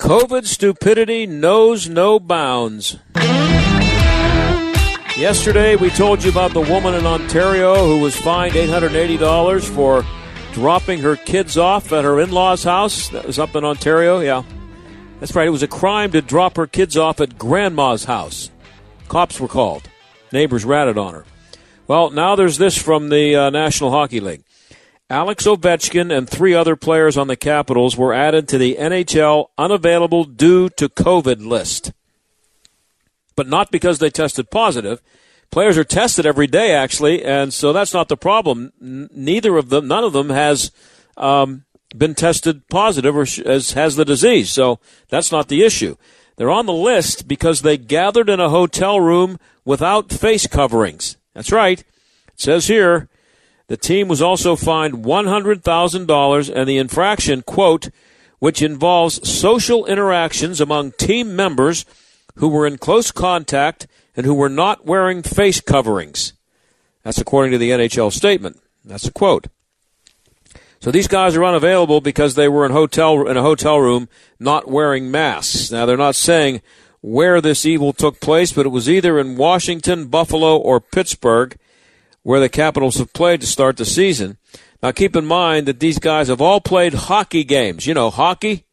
COVID stupidity knows no bounds. Yesterday, we told you about the woman in Ontario who was fined $880 for dropping her kids off at her in law's house. That was up in Ontario, yeah. That's right, it was a crime to drop her kids off at grandma's house. Cops were called. Neighbors ratted on her. Well, now there's this from the uh, National Hockey League. Alex Ovechkin and three other players on the Capitals were added to the NHL unavailable due to COVID list. But not because they tested positive. Players are tested every day, actually, and so that's not the problem. N- neither of them, none of them has um, been tested positive or sh- has, has the disease. So that's not the issue. They're on the list because they gathered in a hotel room without face coverings. That's right. It says here the team was also fined $100,000 and the infraction, quote, which involves social interactions among team members who were in close contact and who were not wearing face coverings. That's according to the NHL statement. That's a quote. So these guys are unavailable because they were in hotel in a hotel room not wearing masks. Now they're not saying where this evil took place, but it was either in Washington, Buffalo, or Pittsburgh where the Capitals have played to start the season. Now, keep in mind that these guys have all played hockey games. You know, hockey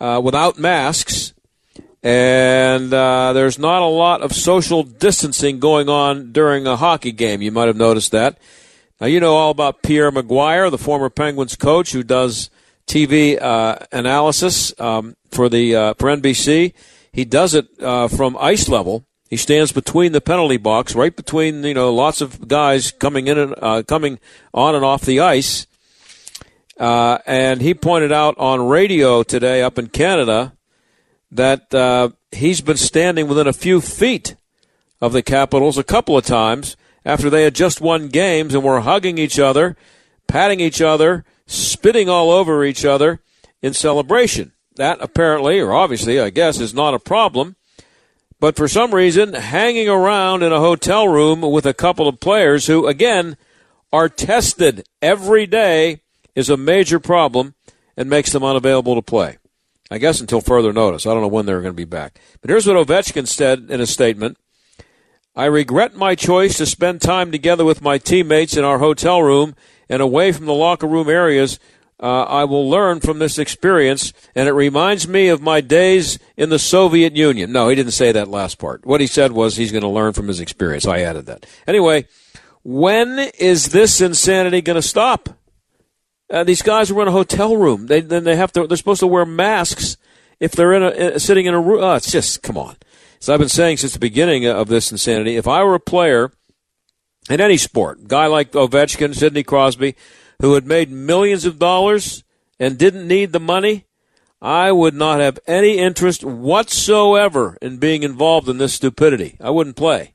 uh, without masks, and uh, there's not a lot of social distancing going on during a hockey game. You might have noticed that. Now, you know all about Pierre McGuire, the former Penguins coach who does TV uh, analysis um, for the uh, for NBC. He does it uh, from ice level he stands between the penalty box, right between you know lots of guys coming in and uh, coming on and off the ice. Uh, and he pointed out on radio today up in Canada that uh, he's been standing within a few feet of the Capitals a couple of times after they had just won games and were hugging each other, patting each other, spitting all over each other in celebration. That apparently, or obviously, I guess, is not a problem but for some reason hanging around in a hotel room with a couple of players who, again, are tested every day is a major problem and makes them unavailable to play. I guess until further notice. I don't know when they're going to be back. But here's what Ovechkin said in a statement. I regret my choice to spend time together with my teammates in our hotel room and away from the locker room areas uh, I will learn from this experience, and it reminds me of my days in the Soviet Union. No, he didn't say that last part. What he said was he's going to learn from his experience. I added that. Anyway, when is this insanity going to stop? Uh, these guys are in a hotel room. They then they have to. They're supposed to wear masks if they're in a uh, sitting in a room. Oh, it's just come on. As I've been saying since the beginning of this insanity, if I were a player in any sport, guy like Ovechkin, Sidney Crosby, who had made millions of dollars and didn't need the money, I would not have any interest whatsoever in being involved in this stupidity. I wouldn't play.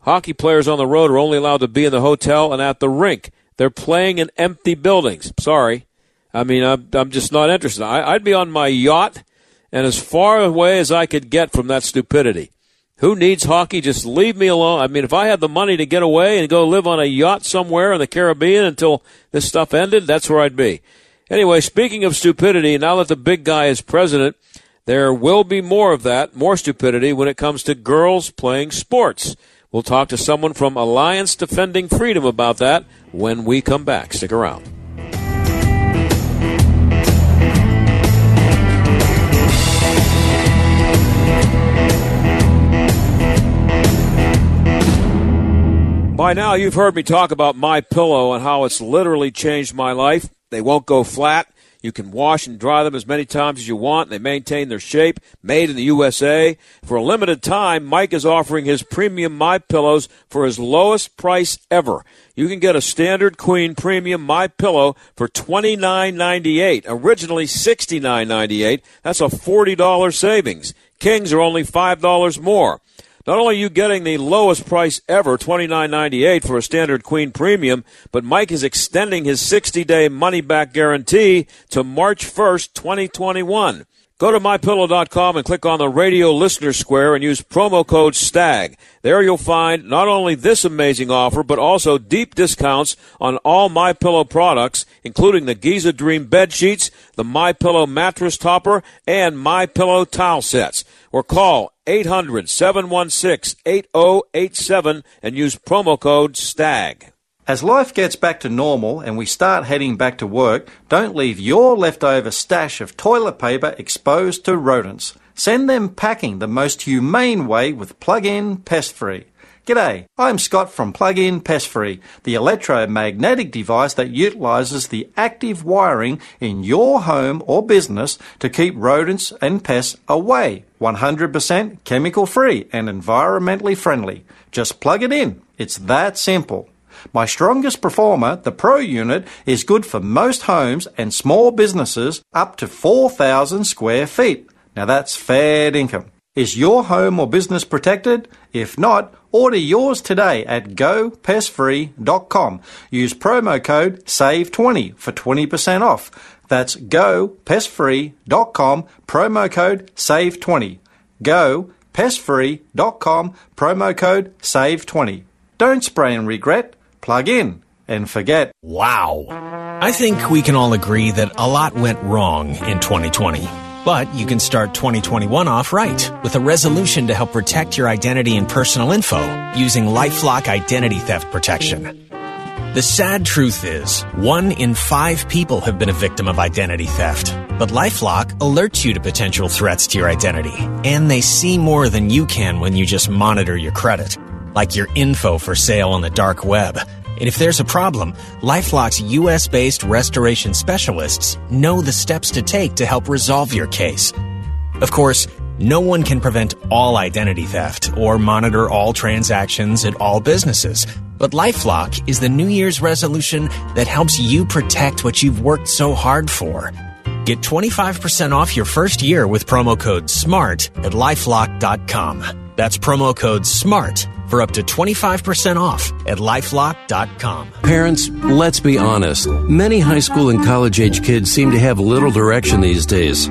Hockey players on the road are only allowed to be in the hotel and at the rink. They're playing in empty buildings. Sorry. I mean, I'm, I'm just not interested. I, I'd be on my yacht and as far away as I could get from that stupidity. Who needs hockey? Just leave me alone. I mean, if I had the money to get away and go live on a yacht somewhere in the Caribbean until this stuff ended, that's where I'd be. Anyway, speaking of stupidity, now that the big guy is president, there will be more of that, more stupidity when it comes to girls playing sports. We'll talk to someone from Alliance Defending Freedom about that when we come back. Stick around. By now, you've heard me talk about My Pillow and how it's literally changed my life. They won't go flat. You can wash and dry them as many times as you want. They maintain their shape. Made in the USA. For a limited time, Mike is offering his premium My Pillows for his lowest price ever. You can get a standard queen premium My Pillow for twenty nine ninety eight. Originally sixty nine ninety eight. That's a forty dollar savings. Kings are only five dollars more. Not only are you getting the lowest price ever, $29.98 for a standard queen premium, but Mike is extending his 60-day money-back guarantee to March 1st, 2021. Go to mypillow.com and click on the radio listener square and use promo code STAG. There you'll find not only this amazing offer, but also deep discounts on all My Pillow products, including the Giza Dream bed sheets, the My Pillow mattress topper, and My Pillow towel sets. Or call 800 716 8087 and use promo code STAG. As life gets back to normal and we start heading back to work, don't leave your leftover stash of toilet paper exposed to rodents. Send them packing the most humane way with Plug In Pest Free. G'day, I'm Scott from Plug In Pest Free, the electromagnetic device that utilizes the active wiring in your home or business to keep rodents and pests away. 100% chemical free and environmentally friendly. Just plug it in. It's that simple. My strongest performer, the Pro unit, is good for most homes and small businesses up to 4,000 square feet. Now that's fair income. Is your home or business protected? If not, order yours today at gopestfree.com. Use promo code SAVE20 for 20% off. That's gopestfree.com, promo code SAVE20. Gopestfree.com, promo code SAVE20. Don't spray and regret, plug in and forget. Wow. I think we can all agree that a lot went wrong in 2020. But you can start 2021 off right with a resolution to help protect your identity and personal info using Lifelock Identity Theft Protection. The sad truth is, one in five people have been a victim of identity theft. But Lifelock alerts you to potential threats to your identity, and they see more than you can when you just monitor your credit, like your info for sale on the dark web and if there's a problem, Lifelock's US based restoration specialists know the steps to take to help resolve your case. Of course, no one can prevent all identity theft or monitor all transactions at all businesses. But Lifelock is the New Year's resolution that helps you protect what you've worked so hard for. Get 25% off your first year with promo code SMART at lifelock.com. That's promo code SMART for up to 25% off at lifelock.com. Parents, let's be honest. Many high school and college age kids seem to have little direction these days.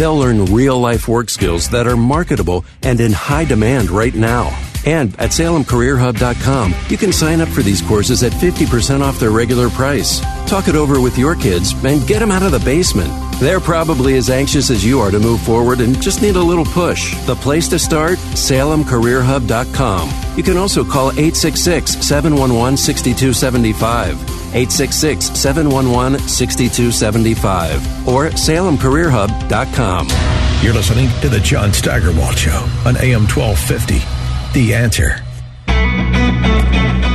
They'll learn real life work skills that are marketable and in high demand right now. And at SalemCareerHub.com, you can sign up for these courses at 50% off their regular price. Talk it over with your kids and get them out of the basement. They're probably as anxious as you are to move forward and just need a little push. The place to start? SalemCareerHub.com. You can also call 866 711 6275. 866 711 6275 or salemcareerhub.com. You're listening to The John Steigerwald Show on AM 1250. The answer.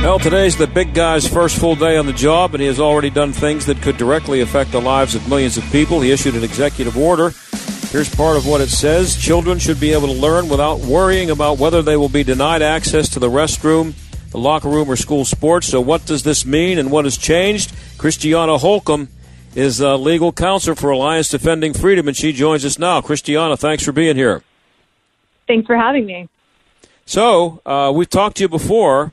Well, today's the big guy's first full day on the job, and he has already done things that could directly affect the lives of millions of people. He issued an executive order. Here's part of what it says Children should be able to learn without worrying about whether they will be denied access to the restroom, the locker room, or school sports. So, what does this mean and what has changed? Christiana Holcomb is a legal counsel for Alliance Defending Freedom, and she joins us now. Christiana, thanks for being here. Thanks for having me. So, uh, we've talked to you before.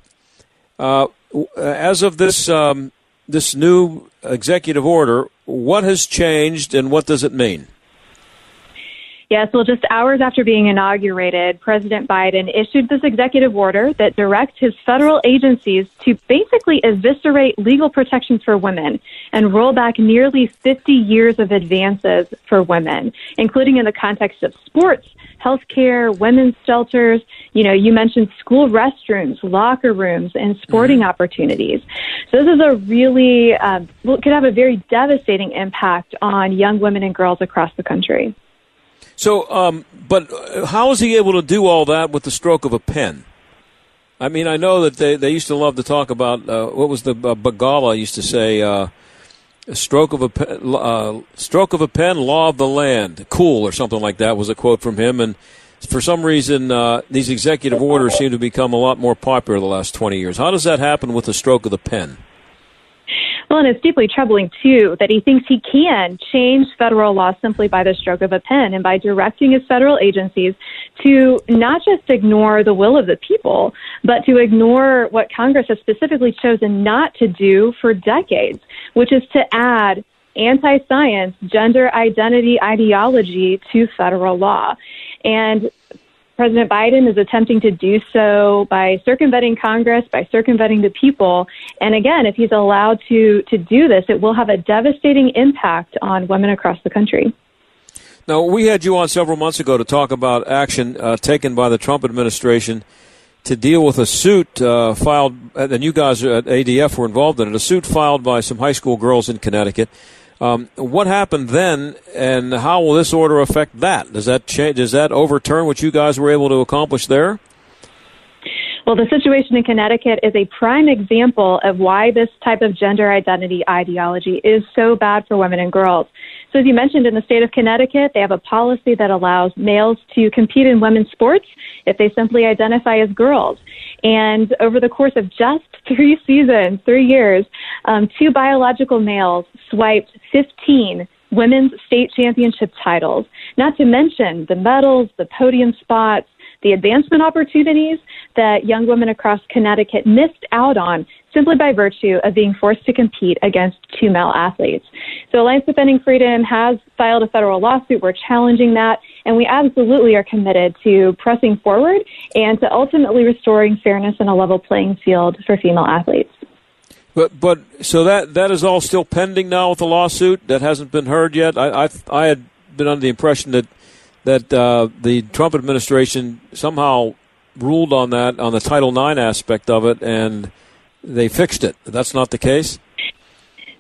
Uh, as of this um, this new executive order, what has changed and what does it mean? Yes, well, just hours after being inaugurated, President Biden issued this executive order that directs his federal agencies to basically eviscerate legal protections for women and roll back nearly 50 years of advances for women, including in the context of sports, healthcare, women's shelters. You know, you mentioned school restrooms, locker rooms, and sporting mm-hmm. opportunities. So this is a really, um, could have a very devastating impact on young women and girls across the country. So, um, but how is he able to do all that with the stroke of a pen? I mean, I know that they, they used to love to talk about uh, what was the uh, Begala used to say, uh, stroke of a pen, uh, stroke of a pen, law of the land, cool or something like that was a quote from him. And for some reason, uh, these executive orders seem to become a lot more popular the last twenty years. How does that happen with the stroke of the pen? Well, and it's deeply troubling, too, that he thinks he can change federal law simply by the stroke of a pen and by directing his federal agencies to not just ignore the will of the people, but to ignore what Congress has specifically chosen not to do for decades, which is to add anti science gender identity ideology to federal law. And President Biden is attempting to do so by circumventing Congress, by circumventing the people. And again, if he's allowed to, to do this, it will have a devastating impact on women across the country. Now, we had you on several months ago to talk about action uh, taken by the Trump administration to deal with a suit uh, filed, and you guys at ADF were involved in it, a suit filed by some high school girls in Connecticut um, what happened then, and how will this order affect that? Does that change? Does that overturn what you guys were able to accomplish there? Well, the situation in Connecticut is a prime example of why this type of gender identity ideology is so bad for women and girls. So, as you mentioned, in the state of Connecticut, they have a policy that allows males to compete in women's sports if they simply identify as girls. And over the course of just three seasons, three years, um, two biological males swiped 15 women's state championship titles, not to mention the medals, the podium spots, the advancement opportunities that young women across Connecticut missed out on simply by virtue of being forced to compete against two male athletes. So Alliance Defending Freedom has filed a federal lawsuit. We're challenging that, and we absolutely are committed to pressing forward and to ultimately restoring fairness and a level playing field for female athletes. But but so that that is all still pending now with the lawsuit that hasn't been heard yet. I I, I had been under the impression that that uh, the Trump administration somehow ruled on that on the Title IX aspect of it, and they fixed it. That's not the case.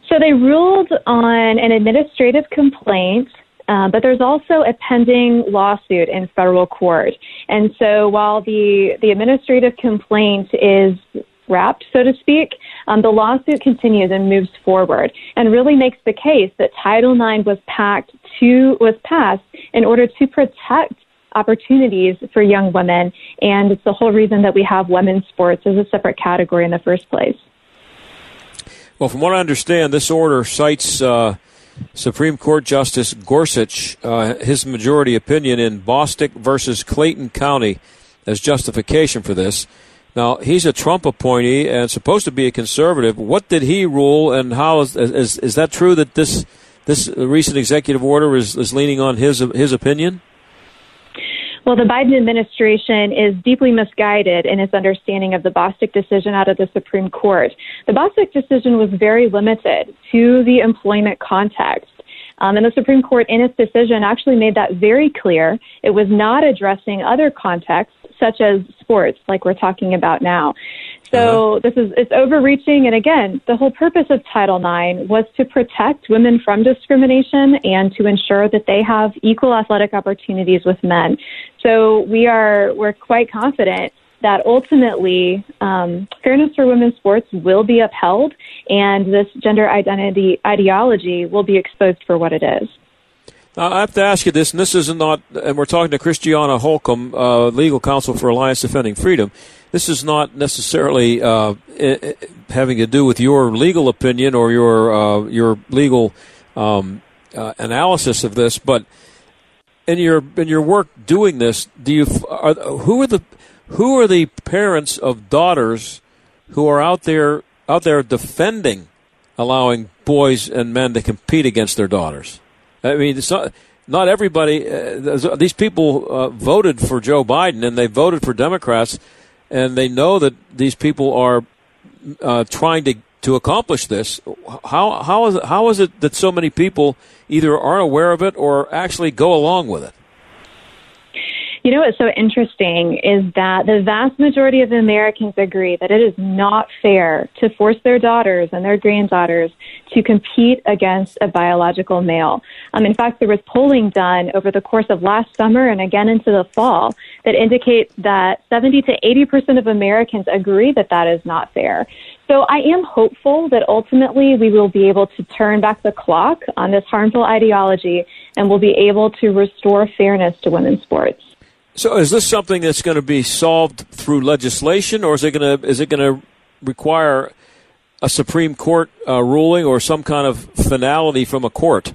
So they ruled on an administrative complaint, uh, but there's also a pending lawsuit in federal court. And so while the the administrative complaint is wrapped, so to speak, um, the lawsuit continues and moves forward and really makes the case that Title IX was packed to was passed in order to protect opportunities for young women, and it's the whole reason that we have women's sports as a separate category in the first place. Well, from what I understand, this order cites uh, Supreme Court Justice Gorsuch, uh, his majority opinion in Bostock versus Clayton County, as justification for this. Now he's a Trump appointee and supposed to be a conservative. What did he rule, and how is is, is that true that this this recent executive order is, is leaning on his his opinion? Well, the Biden administration is deeply misguided in its understanding of the Bostock decision out of the Supreme Court. The Bostock decision was very limited to the employment context. Um, and the Supreme Court, in its decision, actually made that very clear. It was not addressing other contexts, such as sports, like we're talking about now. So uh-huh. this is it's overreaching, and again, the whole purpose of Title IX was to protect women from discrimination and to ensure that they have equal athletic opportunities with men. So we are we're quite confident that ultimately um, fairness for women's sports will be upheld, and this gender identity ideology will be exposed for what it is. Now, I have to ask you this, and this is not, and we're talking to Christiana Holcomb, uh, legal counsel for Alliance Defending Freedom. This is not necessarily uh, having to do with your legal opinion or your uh, your legal um, uh, analysis of this, but in your in your work doing this, do you are, who are the who are the parents of daughters who are out there out there defending allowing boys and men to compete against their daughters? I mean, not everybody. Uh, these people uh, voted for Joe Biden, and they voted for Democrats, and they know that these people are uh, trying to to accomplish this. How how is it, how is it that so many people either aren't aware of it or actually go along with it? You know what's so interesting is that the vast majority of Americans agree that it is not fair to force their daughters and their granddaughters to compete against a biological male. Um, in fact, there was polling done over the course of last summer and again into the fall that indicates that 70 to 80 percent of Americans agree that that is not fair. So I am hopeful that ultimately we will be able to turn back the clock on this harmful ideology and we'll be able to restore fairness to women's sports. So, is this something that's going to be solved through legislation, or is it going to is it going to require a Supreme Court uh, ruling or some kind of finality from a court?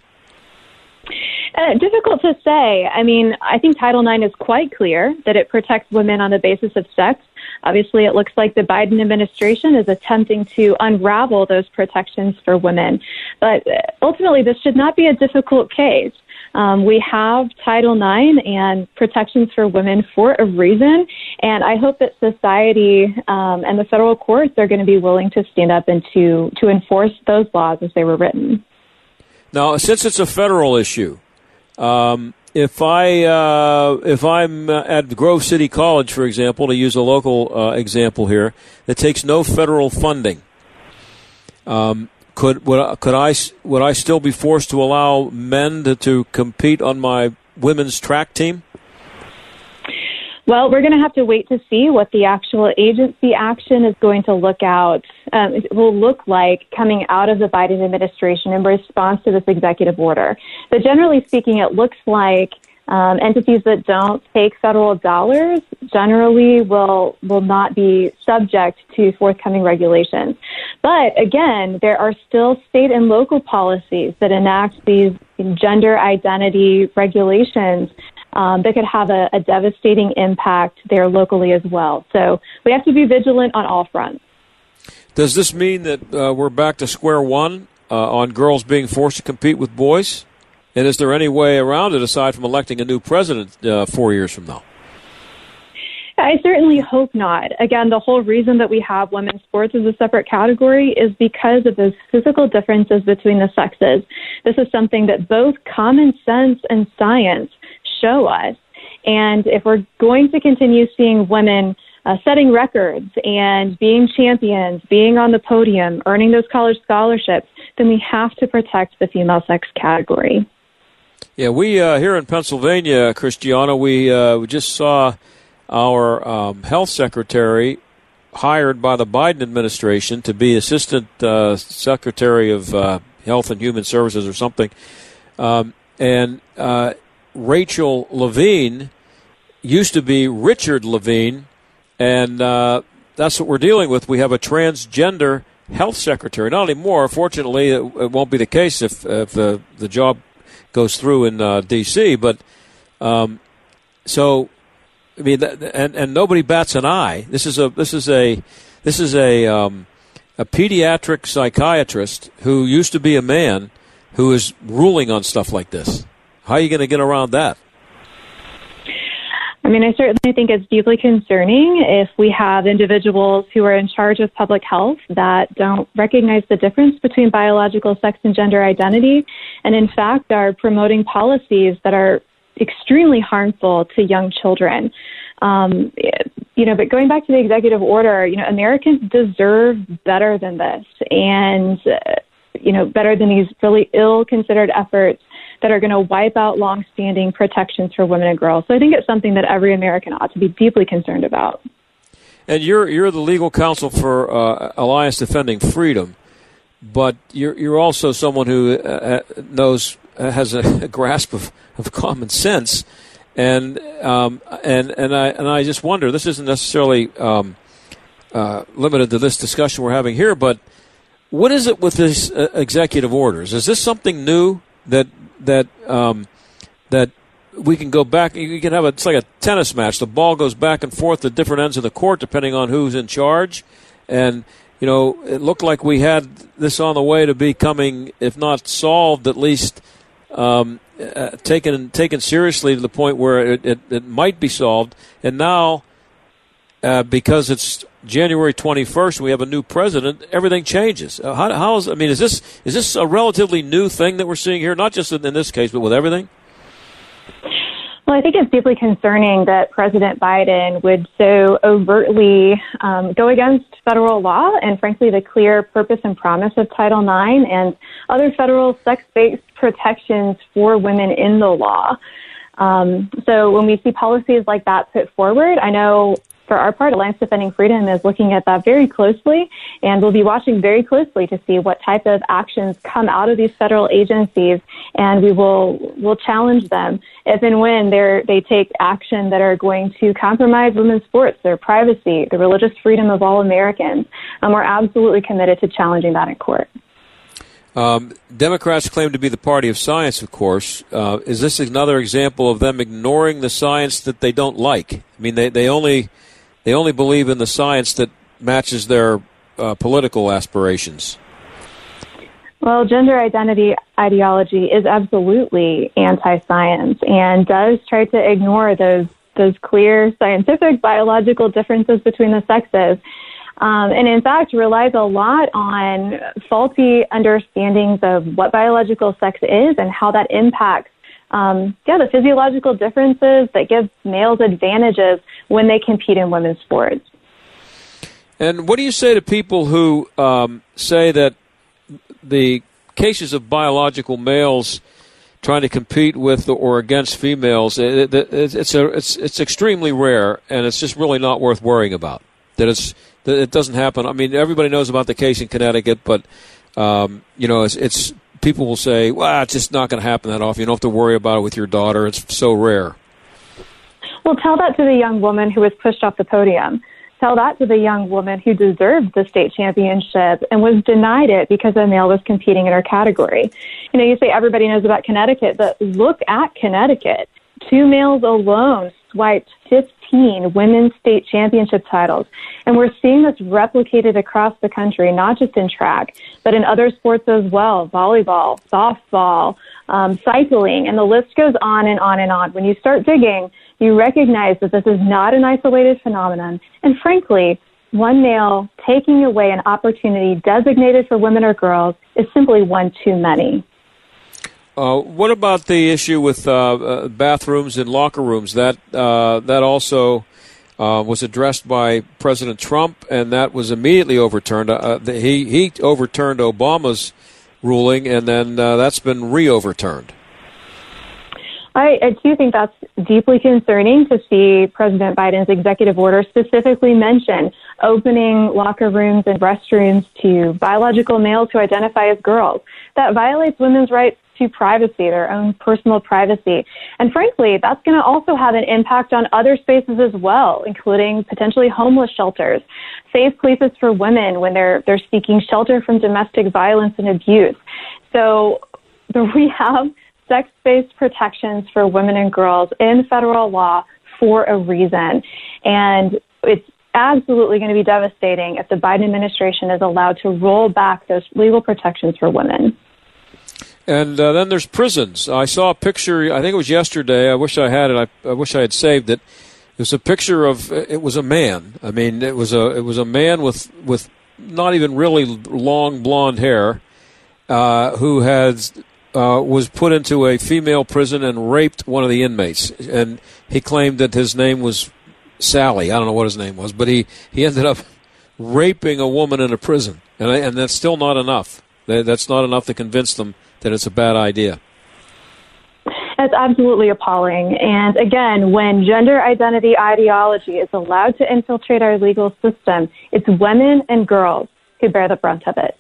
Uh, difficult to say. I mean, I think Title IX is quite clear that it protects women on the basis of sex. Obviously, it looks like the Biden administration is attempting to unravel those protections for women. But uh, ultimately, this should not be a difficult case. Um, we have Title IX and protections for women for a reason, and I hope that society um, and the federal courts are going to be willing to stand up and to to enforce those laws as they were written. Now, since it's a federal issue, um, if I uh, if I'm at Grove City College, for example, to use a local uh, example here, that takes no federal funding. Um, could would, could I would I still be forced to allow men to, to compete on my women's track team? Well, we're going to have to wait to see what the actual agency action is going to look out um, will look like coming out of the Biden administration in response to this executive order. But generally speaking, it looks like um, entities that don't take federal dollars generally will will not be subject to forthcoming regulations. But again, there are still state and local policies that enact these gender identity regulations um, that could have a, a devastating impact there locally as well. So we have to be vigilant on all fronts. Does this mean that uh, we're back to square one uh, on girls being forced to compete with boys? And is there any way around it aside from electing a new president uh, four years from now? I certainly hope not. Again, the whole reason that we have women's sports as a separate category is because of those physical differences between the sexes. This is something that both common sense and science show us. And if we're going to continue seeing women uh, setting records and being champions, being on the podium, earning those college scholarships, then we have to protect the female sex category. Yeah, we uh, here in Pennsylvania, Christiana, we uh, we just saw our um, health secretary hired by the Biden administration to be assistant uh, secretary of uh, health and human services or something, um, and uh, Rachel Levine used to be Richard Levine, and uh, that's what we're dealing with. We have a transgender health secretary. Not anymore. Fortunately, it, it won't be the case if, if the the job goes through in uh, D.C. But um, so, I mean, and and nobody bats an eye. This is a this is a this is a um, a pediatric psychiatrist who used to be a man who is ruling on stuff like this. How are you going to get around that? I mean, I certainly think it's deeply concerning if we have individuals who are in charge of public health that don't recognize the difference between biological sex and gender identity, and in fact are promoting policies that are extremely harmful to young children. Um, you know, but going back to the executive order, you know, Americans deserve better than this, and uh, you know, better than these really ill-considered efforts that are going to wipe out longstanding protections for women and girls. So I think it's something that every American ought to be deeply concerned about. And you're you're the legal counsel for uh, Alliance Defending Freedom, but you're you're also someone who uh, uh knows uh, has a, a, grasp of, of common sense, and um, and and I and I just wonder. This isn't necessarily um, uh, limited to this discussion we're having here, but what is it with these uh, executive orders? Is this something new that that um, that we can go back. You can have a, it's like a tennis match. The ball goes back and forth to different ends of the court depending on who's in charge. And you know, it looked like we had this on the way to becoming, if not solved, at least um, uh, taken taken seriously to the point where it, it, it might be solved. And now, uh, because it's January 21st, we have a new president. Everything changes. Uh, how, how's I mean, is this is this a relatively new thing that we're seeing here? Not just in, in this case, but with everything. Well, I think it's deeply concerning that President Biden would so overtly um, go against federal law and, frankly, the clear purpose and promise of Title IX and other federal sex based protections for women in the law. Um, so when we see policies like that put forward, I know for our part, Alliance Defending Freedom is looking at that very closely, and we'll be watching very closely to see what type of actions come out of these federal agencies, and we will will challenge them if and when they they take action that are going to compromise women's sports, their privacy, the religious freedom of all Americans. And we're absolutely committed to challenging that in court. Um, Democrats claim to be the party of science, of course. Uh, is this another example of them ignoring the science that they don't like? I mean, they, they only they only believe in the science that matches their uh, political aspirations. Well, gender identity ideology is absolutely anti-science and does try to ignore those those clear scientific biological differences between the sexes. Um, and in fact relies a lot on faulty understandings of what biological sex is and how that impacts um, yeah, the physiological differences that give males advantages when they compete in women's sports. And what do you say to people who um, say that the cases of biological males trying to compete with or against females, it, it, it's, a, it's, it's extremely rare, and it's just really not worth worrying about. That it's that it doesn't happen. I mean, everybody knows about the case in Connecticut, but um, you know, it's, it's people will say, well, it's just not going to happen that often. You don't have to worry about it with your daughter. It's so rare. Well, tell that to the young woman who was pushed off the podium. Tell that to the young woman who deserved the state championship and was denied it because a male was competing in her category. You know, you say everybody knows about Connecticut, but look at Connecticut. Two males alone swiped 15 women's state championship titles. And we're seeing this replicated across the country, not just in track, but in other sports as well volleyball, softball, um, cycling, and the list goes on and on and on. When you start digging, you recognize that this is not an isolated phenomenon. And frankly, one male taking away an opportunity designated for women or girls is simply one too many. Uh, what about the issue with uh, uh, bathrooms and locker rooms? That uh, that also was addressed by President Trump, and that was immediately overturned. The, he he overturned Obama's ruling, and then that's been re-overturned. I, I do think that's deeply concerning to see President Biden's executive order specifically mention opening locker rooms and restrooms to biological males who identify as girls. That violates women's rights to privacy, their own personal privacy. And frankly, that's going to also have an impact on other spaces as well, including potentially homeless shelters, safe places for women when they're, they're seeking shelter from domestic violence and abuse. So we have sex-based protections for women and girls in federal law for a reason. And it's absolutely going to be devastating if the Biden administration is allowed to roll back those legal protections for women. And uh, then there's prisons. I saw a picture. I think it was yesterday. I wish I had it. I, I wish I had saved it. It was a picture of. It was a man. I mean, it was a. It was a man with with not even really long blonde hair, uh, who had uh, was put into a female prison and raped one of the inmates. And he claimed that his name was Sally. I don't know what his name was, but he he ended up raping a woman in a prison, and and that's still not enough. That's not enough to convince them that it's a bad idea. That's absolutely appalling. And again, when gender identity ideology is allowed to infiltrate our legal system, it's women and girls who bear the brunt of it.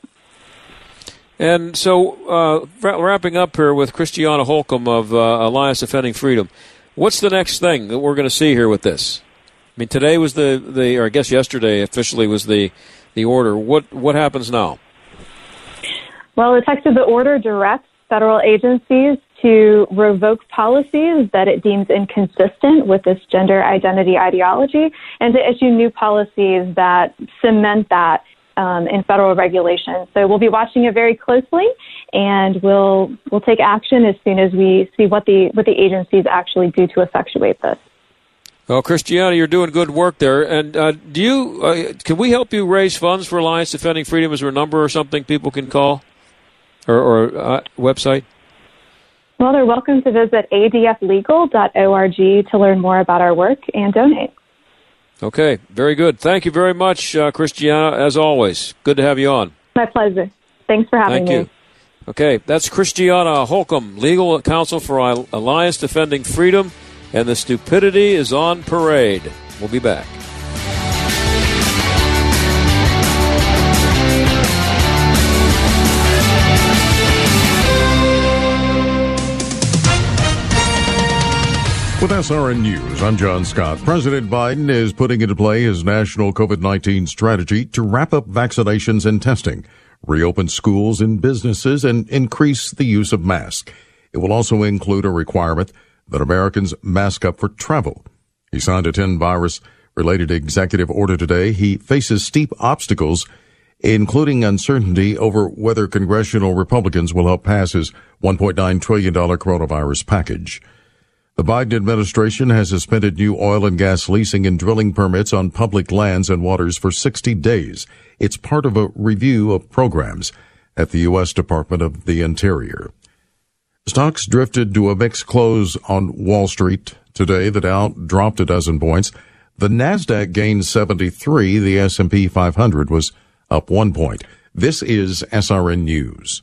And so, uh, wrapping up here with Christiana Holcomb of uh, Alliance Defending Freedom, what's the next thing that we're going to see here with this? I mean, today was the, the or I guess yesterday officially was the, the order. What what happens now? Well, the text of the order directs federal agencies to revoke policies that it deems inconsistent with this gender identity ideology and to issue new policies that cement that um, in federal regulations. So we'll be watching it very closely, and we'll we'll take action as soon as we see what the what the agencies actually do to effectuate this. Well, Christiana, you're doing good work there. And uh, do you? Uh, can we help you raise funds for Alliance Defending Freedom? Is there a number or something people can call, or, or uh, website? Well, they're welcome to visit adflegal.org to learn more about our work and donate. Okay, very good. Thank you very much, uh, Christiana, as always. Good to have you on. My pleasure. Thanks for having Thank me. you. Okay, that's Christiana Holcomb, legal counsel for Alliance Defending Freedom, and the stupidity is on parade. We'll be back. With SRN News, I'm John Scott. President Biden is putting into play his national COVID 19 strategy to wrap up vaccinations and testing, reopen schools and businesses, and increase the use of masks. It will also include a requirement that Americans mask up for travel. He signed a 10 virus related executive order today. He faces steep obstacles, including uncertainty over whether congressional Republicans will help pass his $1.9 trillion coronavirus package. The Biden administration has suspended new oil and gas leasing and drilling permits on public lands and waters for 60 days. It's part of a review of programs at the U.S. Department of the Interior. Stocks drifted to a mixed close on Wall Street today. The Dow dropped a dozen points. The Nasdaq gained 73. The S&P 500 was up one point. This is SRN News.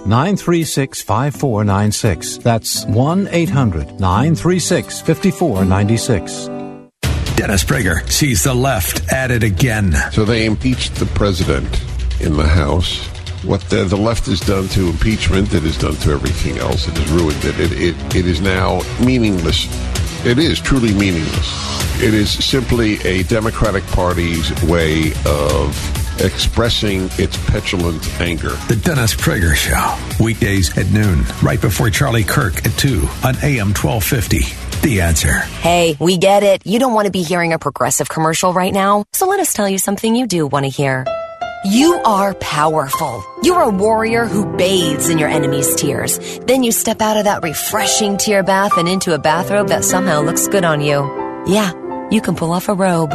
936 5496. That's 1 800 936 5496. Dennis Prager sees the left at it again. So they impeached the president in the House. What the, the left has done to impeachment, it has done to everything else. It has ruined it. It, it. it is now meaningless. It is truly meaningless. It is simply a Democratic Party's way of expressing its petulant anger. The Dennis Prager Show, weekdays at noon, right before Charlie Kirk at 2 on AM 1250. The answer. Hey, we get it. You don't want to be hearing a progressive commercial right now, so let us tell you something you do want to hear. You are powerful. You're a warrior who bathes in your enemy's tears. Then you step out of that refreshing tear bath and into a bathrobe that somehow looks good on you. Yeah, you can pull off a robe.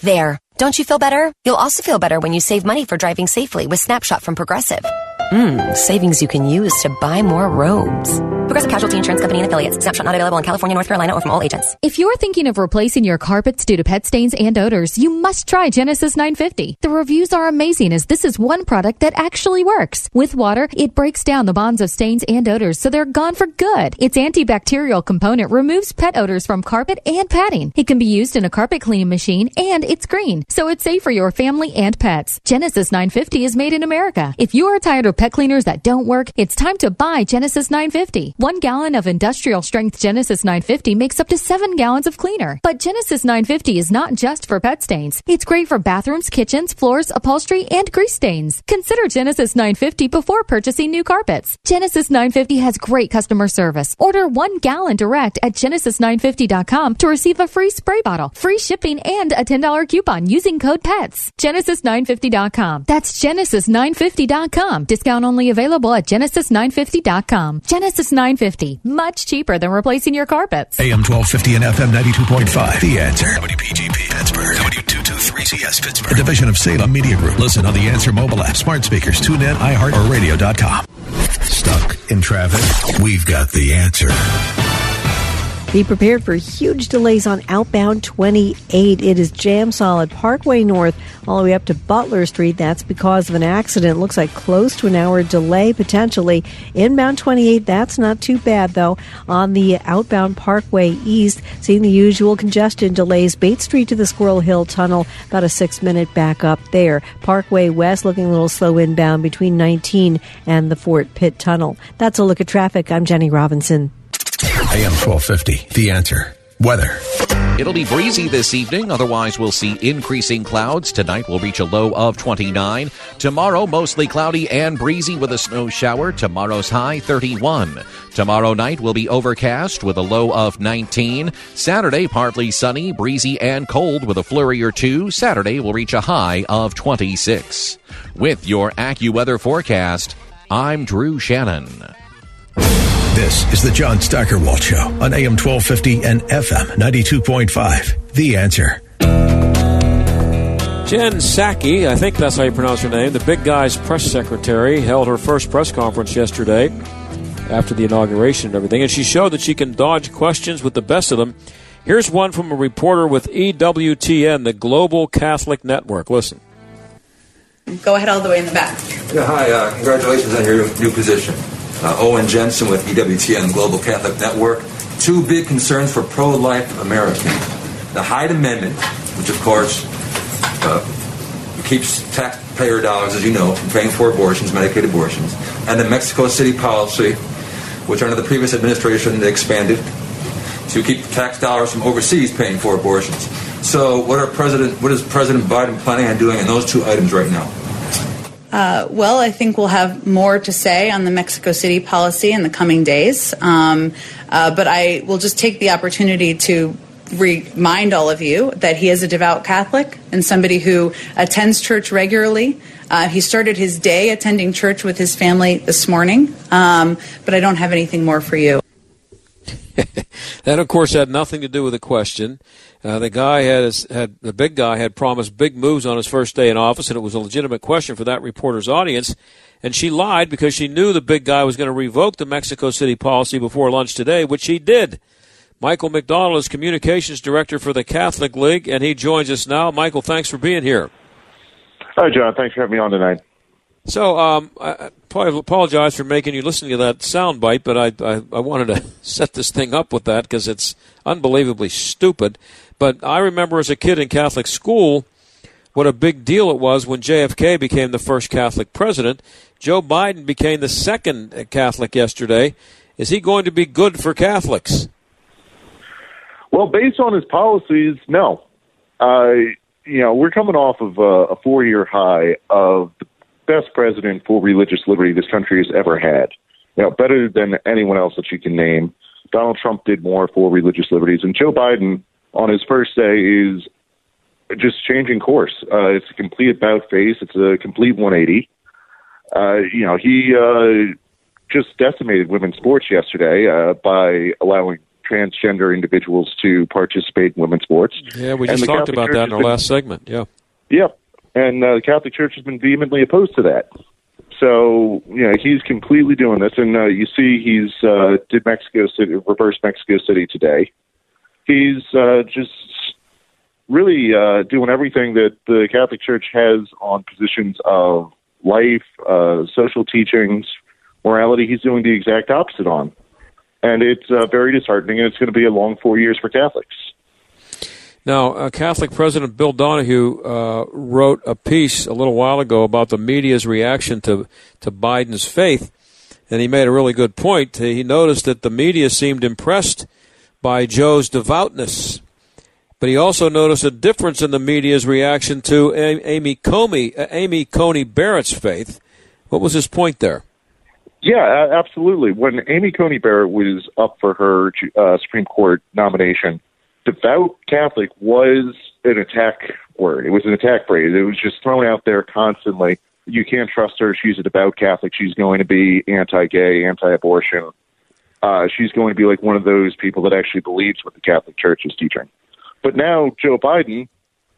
There. Don't you feel better? You'll also feel better when you save money for driving safely with Snapshot from Progressive. Mmm, savings you can use to buy more robes. Progressive Casualty Insurance Company and affiliates. Snapshot not available in California, North Carolina, or from all agents. If you're thinking of replacing your carpets due to pet stains and odors, you must try Genesis 950. The reviews are amazing as this is one product that actually works. With water, it breaks down the bonds of stains and odors so they're gone for good. Its antibacterial component removes pet odors from carpet and padding. It can be used in a carpet cleaning machine and it's green, so it's safe for your family and pets. Genesis 950 is made in America. If you are tired of pet cleaners that don't work, it's time to buy Genesis 950. One gallon of industrial strength Genesis 950 makes up to seven gallons of cleaner. But Genesis 950 is not just for pet stains. It's great for bathrooms, kitchens, floors, upholstery, and grease stains. Consider Genesis 950 before purchasing new carpets. Genesis 950 has great customer service. Order one gallon direct at genesis950.com to receive a free spray bottle, free shipping, and a $10 coupon using code PETS. Genesis950.com. That's genesis950.com. Discount only available at genesis950.com. Genesis 950, much cheaper than replacing your carpets. AM 1250 and FM 92.5. The answer. WPGP Pittsburgh. W223CS Pittsburgh. A division of Salem Media Group. Listen on the Answer mobile app, smart speakers, tune in, iHeart, or radio.com. Stuck in traffic? We've got the answer. Be prepared for huge delays on outbound 28. It is jam solid Parkway North all the way up to Butler Street. That's because of an accident. Looks like close to an hour delay potentially. Inbound 28, that's not too bad though. On the outbound Parkway East, seeing the usual congestion delays. Bates Street to the Squirrel Hill Tunnel, about a six minute backup there. Parkway West looking a little slow inbound between 19 and the Fort Pitt Tunnel. That's a look at traffic. I'm Jenny Robinson. AM 1250, The Answer. Weather. It'll be breezy this evening, otherwise, we'll see increasing clouds. Tonight we'll reach a low of 29. Tomorrow, mostly cloudy and breezy with a snow shower. Tomorrow's high 31. Tomorrow night will be overcast with a low of 19. Saturday, partly sunny, breezy, and cold with a flurry or two. Saturday will reach a high of 26. With your AccuWeather forecast, I'm Drew Shannon. This is the John Steigerwald Show on AM 1250 and FM 92.5. The Answer. Jen Psaki, I think that's how you pronounce her name, the big guy's press secretary, held her first press conference yesterday after the inauguration and everything, and she showed that she can dodge questions with the best of them. Here's one from a reporter with EWTN, the Global Catholic Network. Listen. Go ahead all the way in the back. Yeah, hi, uh, congratulations on your new position. Uh, Owen Jensen with EWTN Global Catholic Network. Two big concerns for pro life Americans the Hyde Amendment, which of course uh, keeps taxpayer dollars, as you know, from paying for abortions, Medicaid abortions, and the Mexico City policy, which under the previous administration they expanded to keep tax dollars from overseas paying for abortions. So, what are President, what is President Biden planning on doing on those two items right now? Uh, well, I think we'll have more to say on the Mexico City policy in the coming days. Um, uh, but I will just take the opportunity to remind all of you that he is a devout Catholic and somebody who attends church regularly. Uh, he started his day attending church with his family this morning, um, but I don't have anything more for you. that, of course, had nothing to do with the question. Uh, the guy had, had the big guy had promised big moves on his first day in office, and it was a legitimate question for that reporter's audience. And she lied because she knew the big guy was going to revoke the Mexico City policy before lunch today, which he did. Michael McDonald is communications director for the Catholic League, and he joins us now. Michael, thanks for being here. Hi, John. Thanks for having me on tonight. So, um, I apologize for making you listen to that soundbite, but I, I, I wanted to set this thing up with that because it's unbelievably stupid. But I remember as a kid in Catholic school what a big deal it was when JFK became the first Catholic president. Joe Biden became the second Catholic yesterday. Is he going to be good for Catholics? Well, based on his policies, no. Uh, you know, we're coming off of a, a four year high of the best president for religious liberty this country has ever had. You know, better than anyone else that you can name. Donald Trump did more for religious liberties, and Joe Biden on his first day is just changing course. Uh, it's a complete about face. It's a complete 180. Uh, you know, he uh, just decimated women's sports yesterday uh, by allowing transgender individuals to participate in women's sports. Yeah, we just talked Catholic about Church that in our been, last segment. Yeah. Yep. And uh, the Catholic Church has been vehemently opposed to that. So, you know, he's completely doing this. And uh, you see he's uh, did Mexico City, reverse Mexico City today. He's uh, just really uh, doing everything that the Catholic Church has on positions of life, uh, social teachings, morality. He's doing the exact opposite on and it's uh, very disheartening, and it's going to be a long four years for Catholics. Now, uh, Catholic President Bill Donohue uh, wrote a piece a little while ago about the media's reaction to, to Biden's faith, and he made a really good point. He noticed that the media seemed impressed by Joe's devoutness, but he also noticed a difference in the media's reaction to Amy Comey, uh, Amy Coney Barrett's faith. What was his point there? Yeah, absolutely. When Amy Coney Barrett was up for her uh, Supreme Court nomination, devout Catholic was an attack word. It was an attack phrase. It was just thrown out there constantly. You can't trust her. She's a devout Catholic. She's going to be anti-gay, anti-abortion. Uh, she's going to be like one of those people that actually believes what the Catholic Church is teaching. But now Joe Biden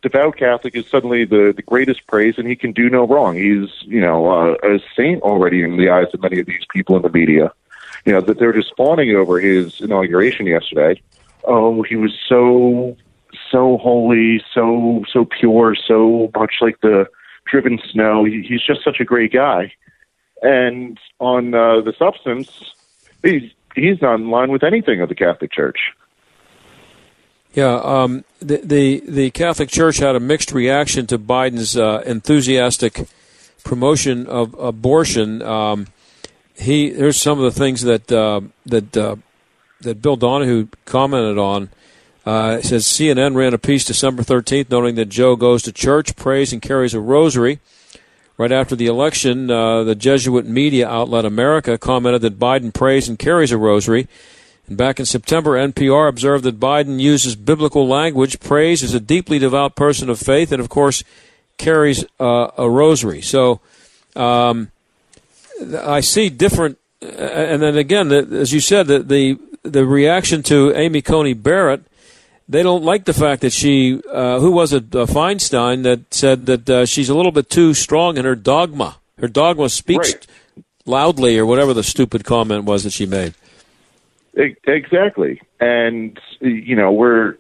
devout Catholic is suddenly the, the greatest praise, and he can do no wrong. He's, you know, uh, a saint already in the eyes of many of these people in the media. You know, that they're just fawning over his inauguration yesterday. Oh, he was so so holy, so so pure, so much like the driven snow. He, he's just such a great guy. And on uh, the substance, he's he's not in line with anything of the Catholic Church. Yeah, um, the, the the Catholic Church had a mixed reaction to Biden's uh, enthusiastic promotion of abortion. Um, he there's some of the things that uh, that uh, that Bill Donohue commented on. Uh, it says CNN ran a piece December 13th noting that Joe goes to church, prays, and carries a rosary. Right after the election, uh, the Jesuit media outlet America commented that Biden prays and carries a rosary. And back in September, NPR observed that Biden uses biblical language, prays, as a deeply devout person of faith, and of course carries uh, a rosary. So um, I see different, and then again, as you said, the, the the reaction to Amy Coney Barrett, they don't like the fact that she, uh, who was it, uh, Feinstein, that said that uh, she's a little bit too strong in her dogma. Her dogma speaks Right. loudly, or whatever the stupid comment was that she made. Exactly. And you know, we're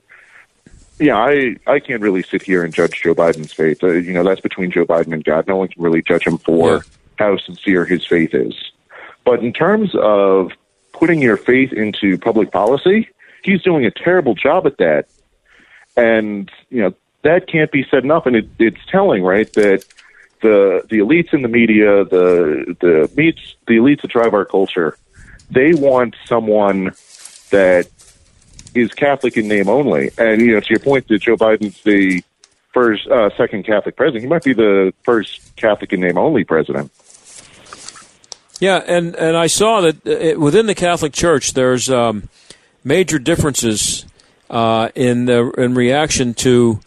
yeah, I I can't really sit here and judge Joe Biden's faith. Uh, you know, that's between Joe Biden and God. No one can really judge him for how sincere his faith is. But in terms of putting your faith into public policy, he's doing a terrible job at that. And you know, that can't be said enough and it, it's telling, right, that the the elites in the media, the the meets the elites that drive our culture, they want someone that is Catholic in name only. And you know, to your point that Joe Biden's the first, uh, second Catholic president, he might be the first Catholic in name only president. Yeah, and, and I saw that uh, within the Catholic Church, there's um, major differences uh, in the in reaction to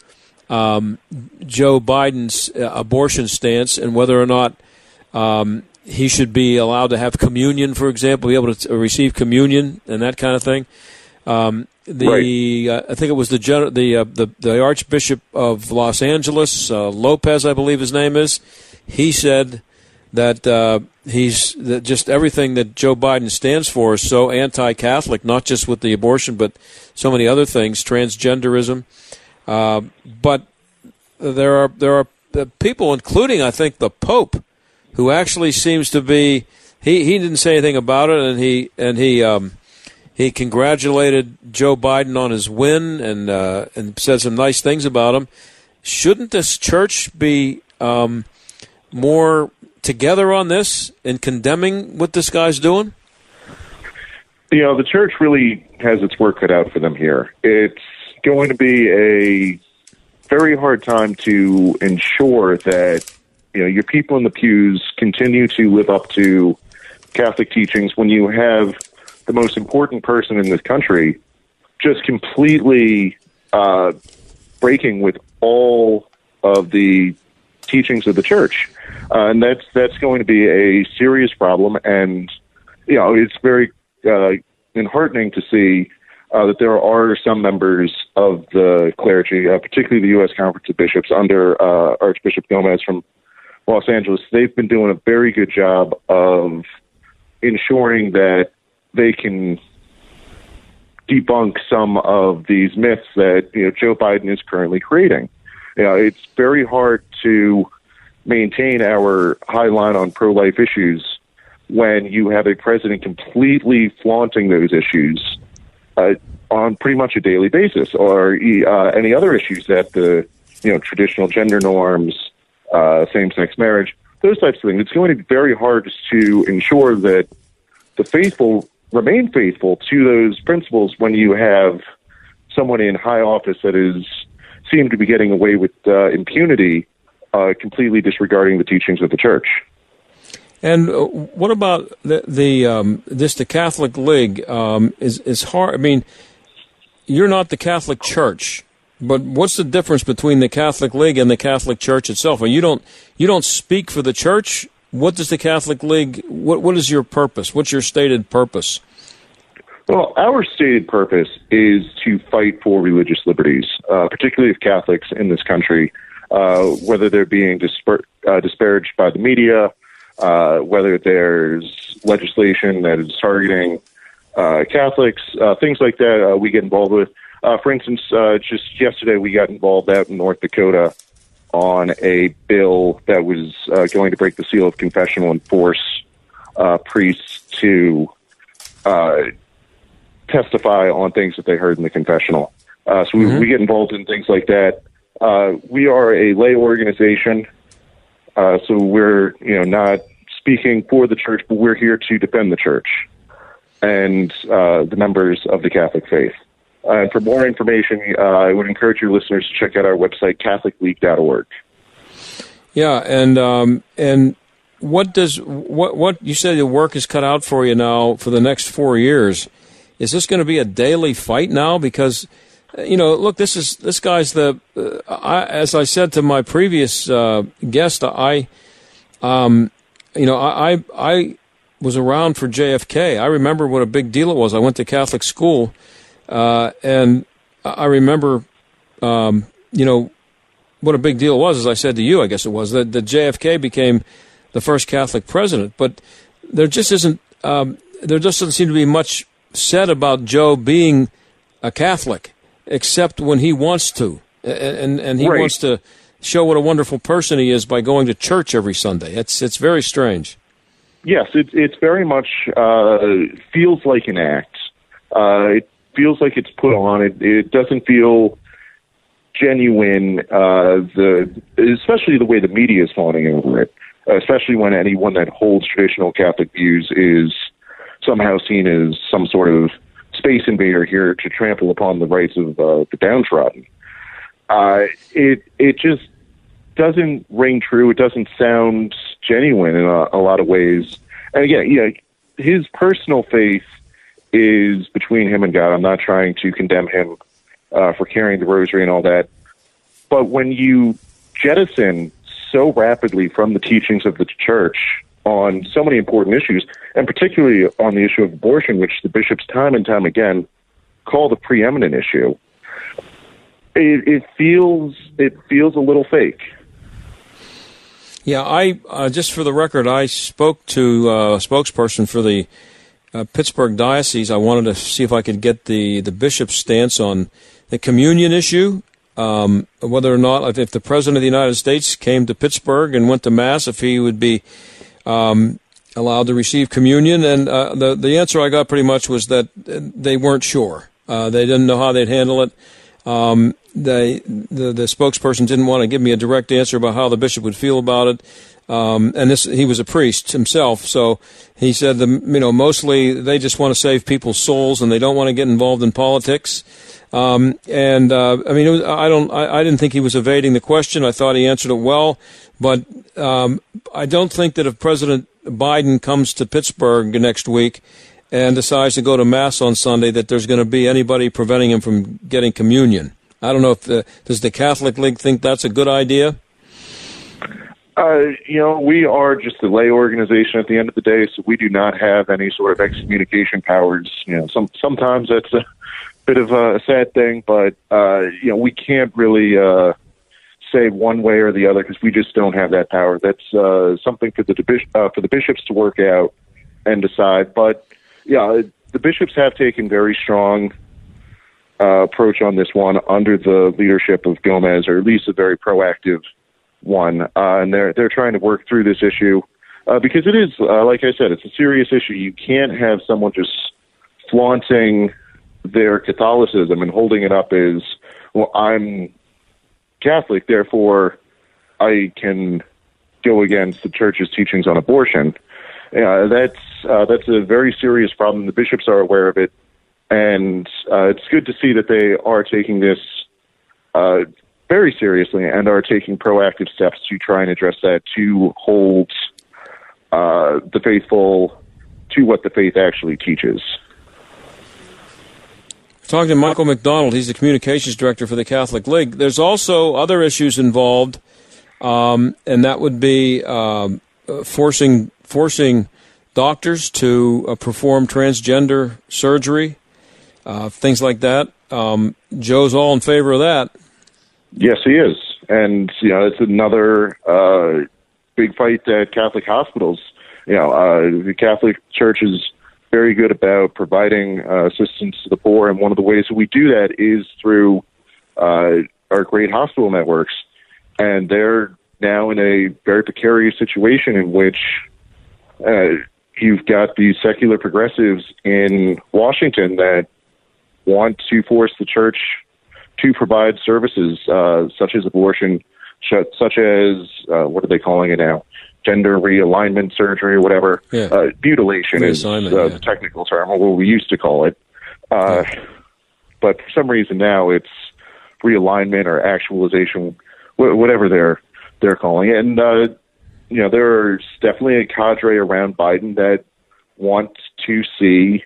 um, Joe Biden's uh, abortion stance and whether or not um, he should be allowed to have communion, for example, be able to receive communion and that kind of thing. Um, the uh, I think it was the gen- the, uh, the the Archbishop of Los Angeles, uh, Lopez, I believe his name is. He said that uh, he's that just everything that Joe Biden stands for is so anti-Catholic, not just with the abortion, but so many other things, transgenderism. Uh, but there are there are people, including I think the Pope, who actually seems to be he, he didn't say anything about it, and he and he um, he congratulated Joe Biden on his win and uh, and said some nice things about him. Shouldn't this church be um, more together on this in condemning what this guy's doing? You know, the church really has its work cut out for them here. It's going to be a very hard time to ensure that you know your people in the pews continue to live up to Catholic teachings when you have the most important person in this country just completely uh, breaking with all of the teachings of the church, uh, and that's that's going to be a serious problem. And you know, it's very uh, enheartening to see uh, that there are some members of the clergy, uh, particularly the U.S. Conference of Bishops under uh, Archbishop Gomez from Los Angeles. They've been doing a very good job of ensuring that they can debunk some of these myths that you know Joe Biden is currently creating. You know, it's very hard to maintain our high line on pro-life issues when you have a president completely flaunting those issues uh, on pretty much a daily basis, or uh, any other issues that the you know traditional gender norms, uh, same-sex marriage, those types of things. It's going to be very hard to ensure that the faithful remain faithful to those principles when you have someone in high office that is seem to be getting away with uh, impunity, uh, completely disregarding the teachings of the church. And uh, what about the, the um, this the Catholic League um, is is hard. I mean, you're not the Catholic Church, but what's the difference between the Catholic League and the Catholic Church itself? And you don't you don't speak for the church. What does the Catholic League? What what is your purpose? What's your stated purpose? Well, our stated purpose is to fight for religious liberties, uh, particularly of Catholics in this country, uh, whether they're being uh, disparaged by the media, uh, whether there's legislation that is targeting uh, Catholics, uh, things like that. We get involved with. For instance, just yesterday we got involved out in North Dakota on a bill that was going to break the seal of confessional and force priests to testify on things that they heard in the confessional. Uh, so we, Mhm. we get involved in things like that. Uh, we are a lay organization, uh, so we're you know not speaking for the church, but we're here to defend the church and uh, the members of the Catholic faith. And for more information, uh, I would encourage your listeners to check out our website, CatholicLeague.org. Yeah, and um, and what does what what you said the work is cut out for you now for the next four years? Is this going to be a daily fight now? Because you know, look, this is this guy's the uh, I, as I said to my previous uh, guest, I um, you know, I, I was around for JFK. I remember what a big deal it was. I went to Catholic school, uh, and I remember, um, you know, what a big deal it was. As I said to you, I guess it was that, that JFK became the first Catholic president. But there just isn't. Um, there just doesn't seem to be much said about Joe being a Catholic, except when he wants to, and and he Right. wants to show what a wonderful person he is by going to church every Sunday. It's it's very strange. Yes, it, it's very much uh, feels like an act. Uh, it feels like it's put on. It, it doesn't feel genuine. Uh, the especially the way the media is fawning over it. Especially when anyone that holds traditional Catholic views is somehow seen as some sort of space invader here to trample upon the rights of uh, the downtrodden. Uh, it it just doesn't ring true. It doesn't sound genuine in a, a lot of ways. And again, yeah, his personal faith is between him and God. I'm not trying to condemn him uh, for carrying the rosary and all that. But when you jettison so rapidly from the teachings of the church on so many important issues, and particularly on the issue of abortion, which the bishops time and time again call the preeminent issue, it, it feels it feels a little fake. Yeah, I uh, just for the record, I spoke to uh, a spokesperson for the uh, Pittsburgh diocese. I wanted to see if I could get the the bishop's stance on the communion issue, um, whether or not if, if the president of the United States came to Pittsburgh and went to mass, if he would be um, allowed to receive communion. And uh, the the answer I got pretty much was that they weren't sure. Uh, they didn't know how they'd handle it. Um, they, the the spokesperson didn't want to give me a direct answer about how the bishop would feel about it. Um, and this he was a priest himself, so he said the you know mostly they just want to save people's souls and they don't want to get involved in politics. Um, and uh, I mean, was, I don't, I, I didn't think he was evading the question. I thought he answered it well, but um, I don't think that if President Biden comes to Pittsburgh next week and decides to go to mass on Sunday, that there's going to be anybody preventing him from getting communion. I don't know if the, does the Catholic League think that's a good idea. Uh, you know, we are just a lay organization at the end of the day, so we do not have any sort of excommunication powers. You know, some sometimes that's a bit of a sad thing, but uh, you know, we can't really uh, say one way or the other because we just don't have that power. That's uh, something for the uh, for the bishops to work out and decide. But yeah, the bishops have taken very strong uh, approach on this one under the leadership of Gomez, or at least a very proactive one, uh, and they're they're trying to work through this issue uh, because it is, uh, like I said, it's a serious issue. You can't have someone just flaunting their Catholicism and holding it up as, well, I'm Catholic, therefore I can go against the church's teachings on abortion. Uh, that's uh, that's a very serious problem. The bishops are aware of it, and uh, it's good to see that they are taking this uh, very seriously and are taking proactive steps to try and address that to hold uh, the faithful to what the faith actually teaches. Talking to Michael McDonald, he's the communications director for the Catholic League. There's also other issues involved, um, and that would be um, uh, forcing forcing doctors to uh, perform transgender surgery, uh, things like that. Um, Joe's all in favor of that. Yes, he is, and you know it's another uh, big fight at Catholic hospitals. You know, uh, the Catholic Church is very good about providing uh, assistance to the poor, and one of the ways that we do that is through uh, our great hospital networks. And they're now in a very precarious situation in which uh, you've got these secular progressives in Washington that want to force the church to provide services uh, such as abortion, such as uh, what are they calling it now? Gender realignment surgery or whatever. Yeah. Uh, mutilation is uh, yeah. the technical term, or what we used to call it. Uh, But for some reason now it's realignment or actualization, wh- whatever they're they're calling it. And uh, you know, there's definitely a cadre around Biden that wants to see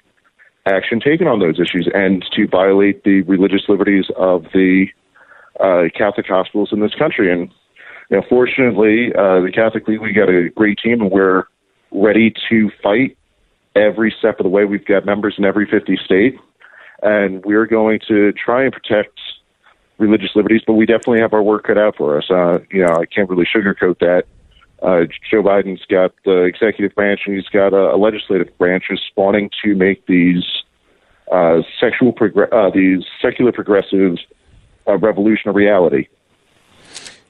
action taken on those issues and to violate the religious liberties of the uh, Catholic hospitals in this country. And you know, fortunately, uh, the Catholic League we got a great team, and we're ready to fight every step of the way. We've got members in every 50 state, and we're going to try and protect religious liberties. But we definitely have our work cut out for us. Uh, you know, I can't really sugarcoat that. Uh, Joe Biden's got the executive branch and he's got a, a legislative branch who's to make these uh, sexual progr- uh, these secular progressives uh, revolution a reality.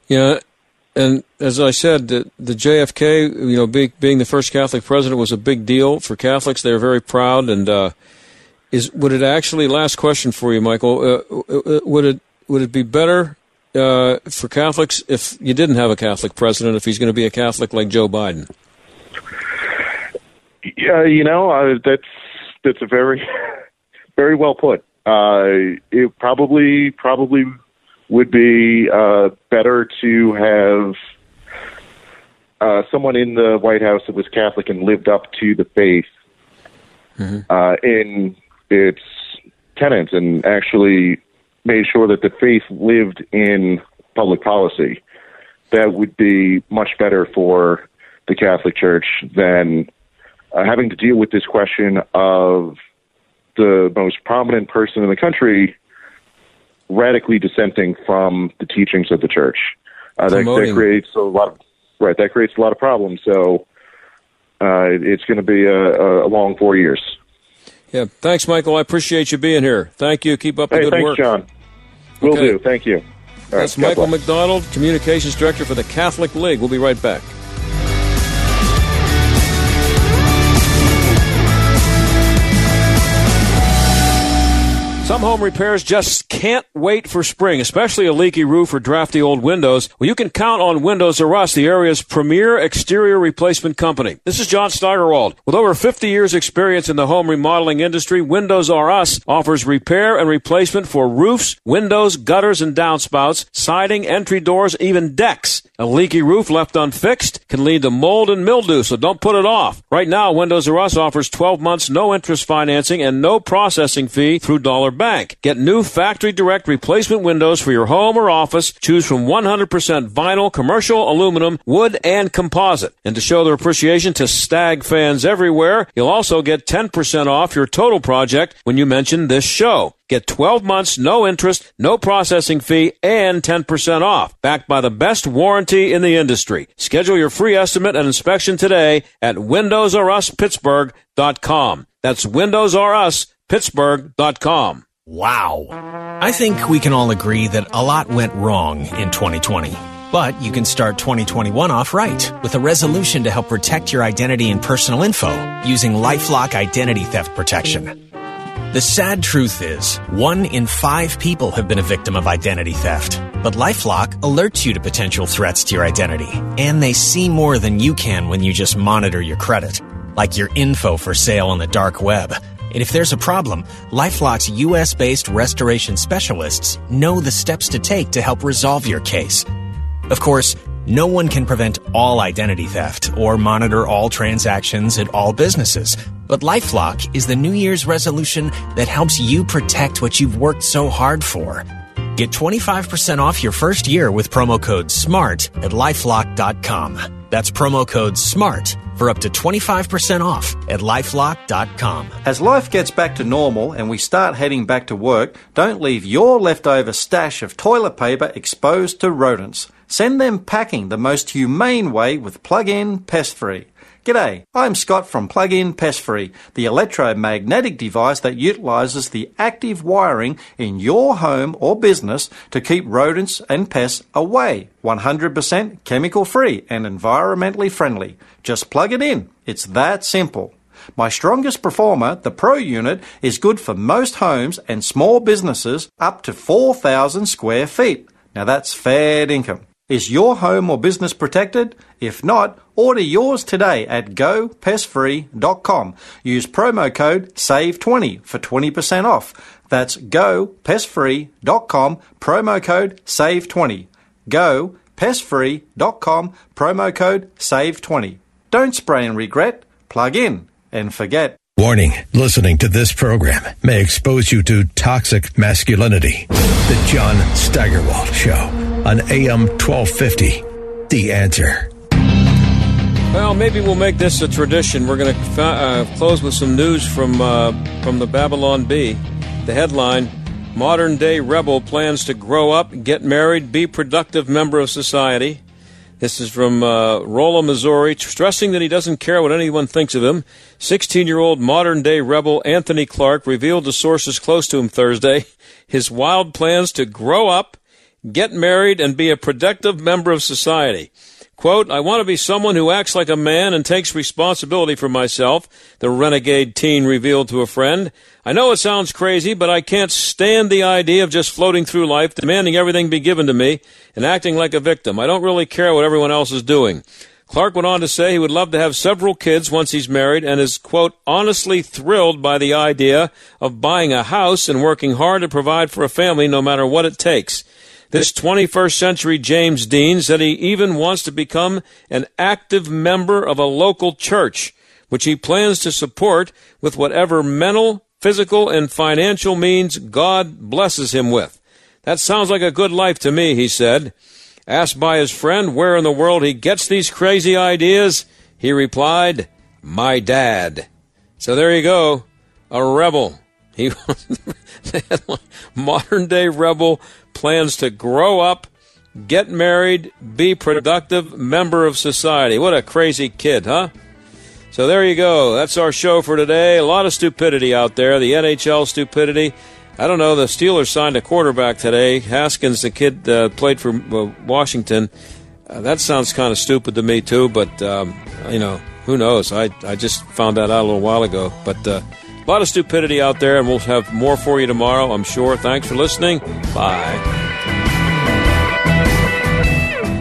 Yeah, and as I said, the, the JFK, you know, being, being the first Catholic president was a big deal for Catholics. They're very proud. And uh, is would it actually? Last question for you, Michael. Uh, uh, would it would it be better uh, for Catholics if you didn't have a Catholic president? If he's going to be a Catholic like Joe Biden? Yeah, you know, uh, that's that's a very very well put. Uh, it probably probably would be uh, better to have uh, someone in the White House that was Catholic and lived up to the faith uh, in its tenets and actually made sure that the faith lived in public policy. That would be much better for the Catholic Church than uh, having to deal with this question of the most prominent person in the country radically dissenting from the teachings of the church. Uh, that, that creates a lot of right. That creates a lot of problems. So uh, it's going to be a, a long four years. Yeah. Thanks, Michael. I appreciate you being here. Thank you. Keep up the Hey, good thanks, work. John. Will Okay. do. Thank you. All right, That's God Michael. McDonald, Communications Director for the Catholic League. We'll be right back. Some home repairs just can't wait for spring, especially a leaky roof or drafty old windows. Well, you can count on Windows R Us, the area's premier exterior replacement company. This is John Steigerwald. With over 50 years experience in the home remodeling industry, Windows R Us offers repair and replacement for roofs, windows, gutters and downspouts, siding, entry doors, even decks. A leaky roof left unfixed can lead to mold and mildew, so don't put it off. Right now, Windows R Us offers 12 months no interest financing and no processing fee through Dollar Bank. Get new factory direct replacement windows for your home or office. Choose from 100% vinyl, commercial, aluminum, wood, and composite. And to show their appreciation to Stag fans everywhere, you'll also get 10% off your total project when you mention this show. Get 12 months, no interest, no processing fee, and 10% off. Backed by the best warranty in the industry. Schedule your free estimate and inspection today at WindowsRUsPittsburgh.com. That's WindowsRUsPittsburgh.com. Wow. I think we can all agree that a lot went wrong in 2020. But you can start 2021 off right with a resolution to help protect your identity and personal info using Lifelock Identity Theft Protection. The sad truth is, one in five people have been a victim of identity theft. But Lifelock alerts you to potential threats to your identity, and they see more than you can when you just monitor your credit, like your info for sale on the dark web. And if there's a problem, Lifelock's US based restoration specialists know the steps to take to help resolve your case. Of course, no one can prevent all identity theft or monitor all transactions at all businesses. But Lifelock is the New Year's resolution that helps you protect what you've worked so hard for. Get 25% off your first year with promo code SMART at lifelock.com. That's promo code SMART for up to 25% off at lifelock.com. As life gets back to normal and we start heading back to work, don't leave your leftover stash of toilet paper exposed to rodents. Send them packing the most humane way with plug-in pest free. G'day, I'm Scott from Plug-in Pest Free, the electromagnetic device that utilizes the active wiring in your home or business to keep rodents and pests away. 100% chemical free and environmentally friendly. Just plug it in. It's that simple. My strongest performer, the Pro unit, is good for most homes and small businesses up to 4,000 square feet. Now that's fair income. Is your home or business protected? If not, order yours today at gopestfree.com. Use promo code SAVE20 for 20% off. That's gopestfree.com, promo code SAVE20. Gopestfree.com, promo code SAVE20. Don't spray and regret, plug in and forget. Warning listening to this program may expose you to toxic masculinity. The John Steigerwald Show on AM 1250. The answer. Well, maybe we'll make this a tradition. We're going to uh, close with some news from uh, from the Babylon Bee. The headline: Modern day rebel plans to grow up, get married, be productive member of society. This is from uh, Rolla, Missouri, stressing that he doesn't care what anyone thinks of him. 16 year old modern day rebel Anthony Clark revealed to sources close to him Thursday his wild plans to grow up, get married, and be a productive member of society. Quote, I want to be someone who acts like a man and takes responsibility for myself, the renegade teen revealed to a friend. I know it sounds crazy, but I can't stand the idea of just floating through life, demanding everything be given to me, and acting like a victim. I don't really care what everyone else is doing. Clark went on to say he would love to have several kids once he's married and is, quote, honestly thrilled by the idea of buying a house and working hard to provide for a family no matter what it takes. This 21st century James Dean said he even wants to become an active member of a local church, which he plans to support with whatever mental, physical, and financial means God blesses him with. That sounds like a good life to me, he said. Asked by his friend where in the world he gets these crazy ideas, he replied, My dad. So there you go, a rebel. He modern day rebel plans to grow up, get married, be productive member of society. What a crazy kid, huh? So there you go. That's our show for today. A lot of stupidity out there. The NHL stupidity. I don't know. The Steelers signed a quarterback today. Haskins, the kid, uh, played for uh, Washington. Uh, that sounds kind of stupid to me too. But um, you know, who knows? I I just found that out a little while ago. But uh, a lot of stupidity out there, and we'll have more for you tomorrow, I'm sure. Thanks for listening. Bye.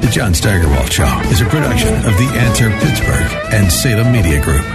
The John Steigerwald Show is a production of The Answer Pittsburgh and Salem Media Group.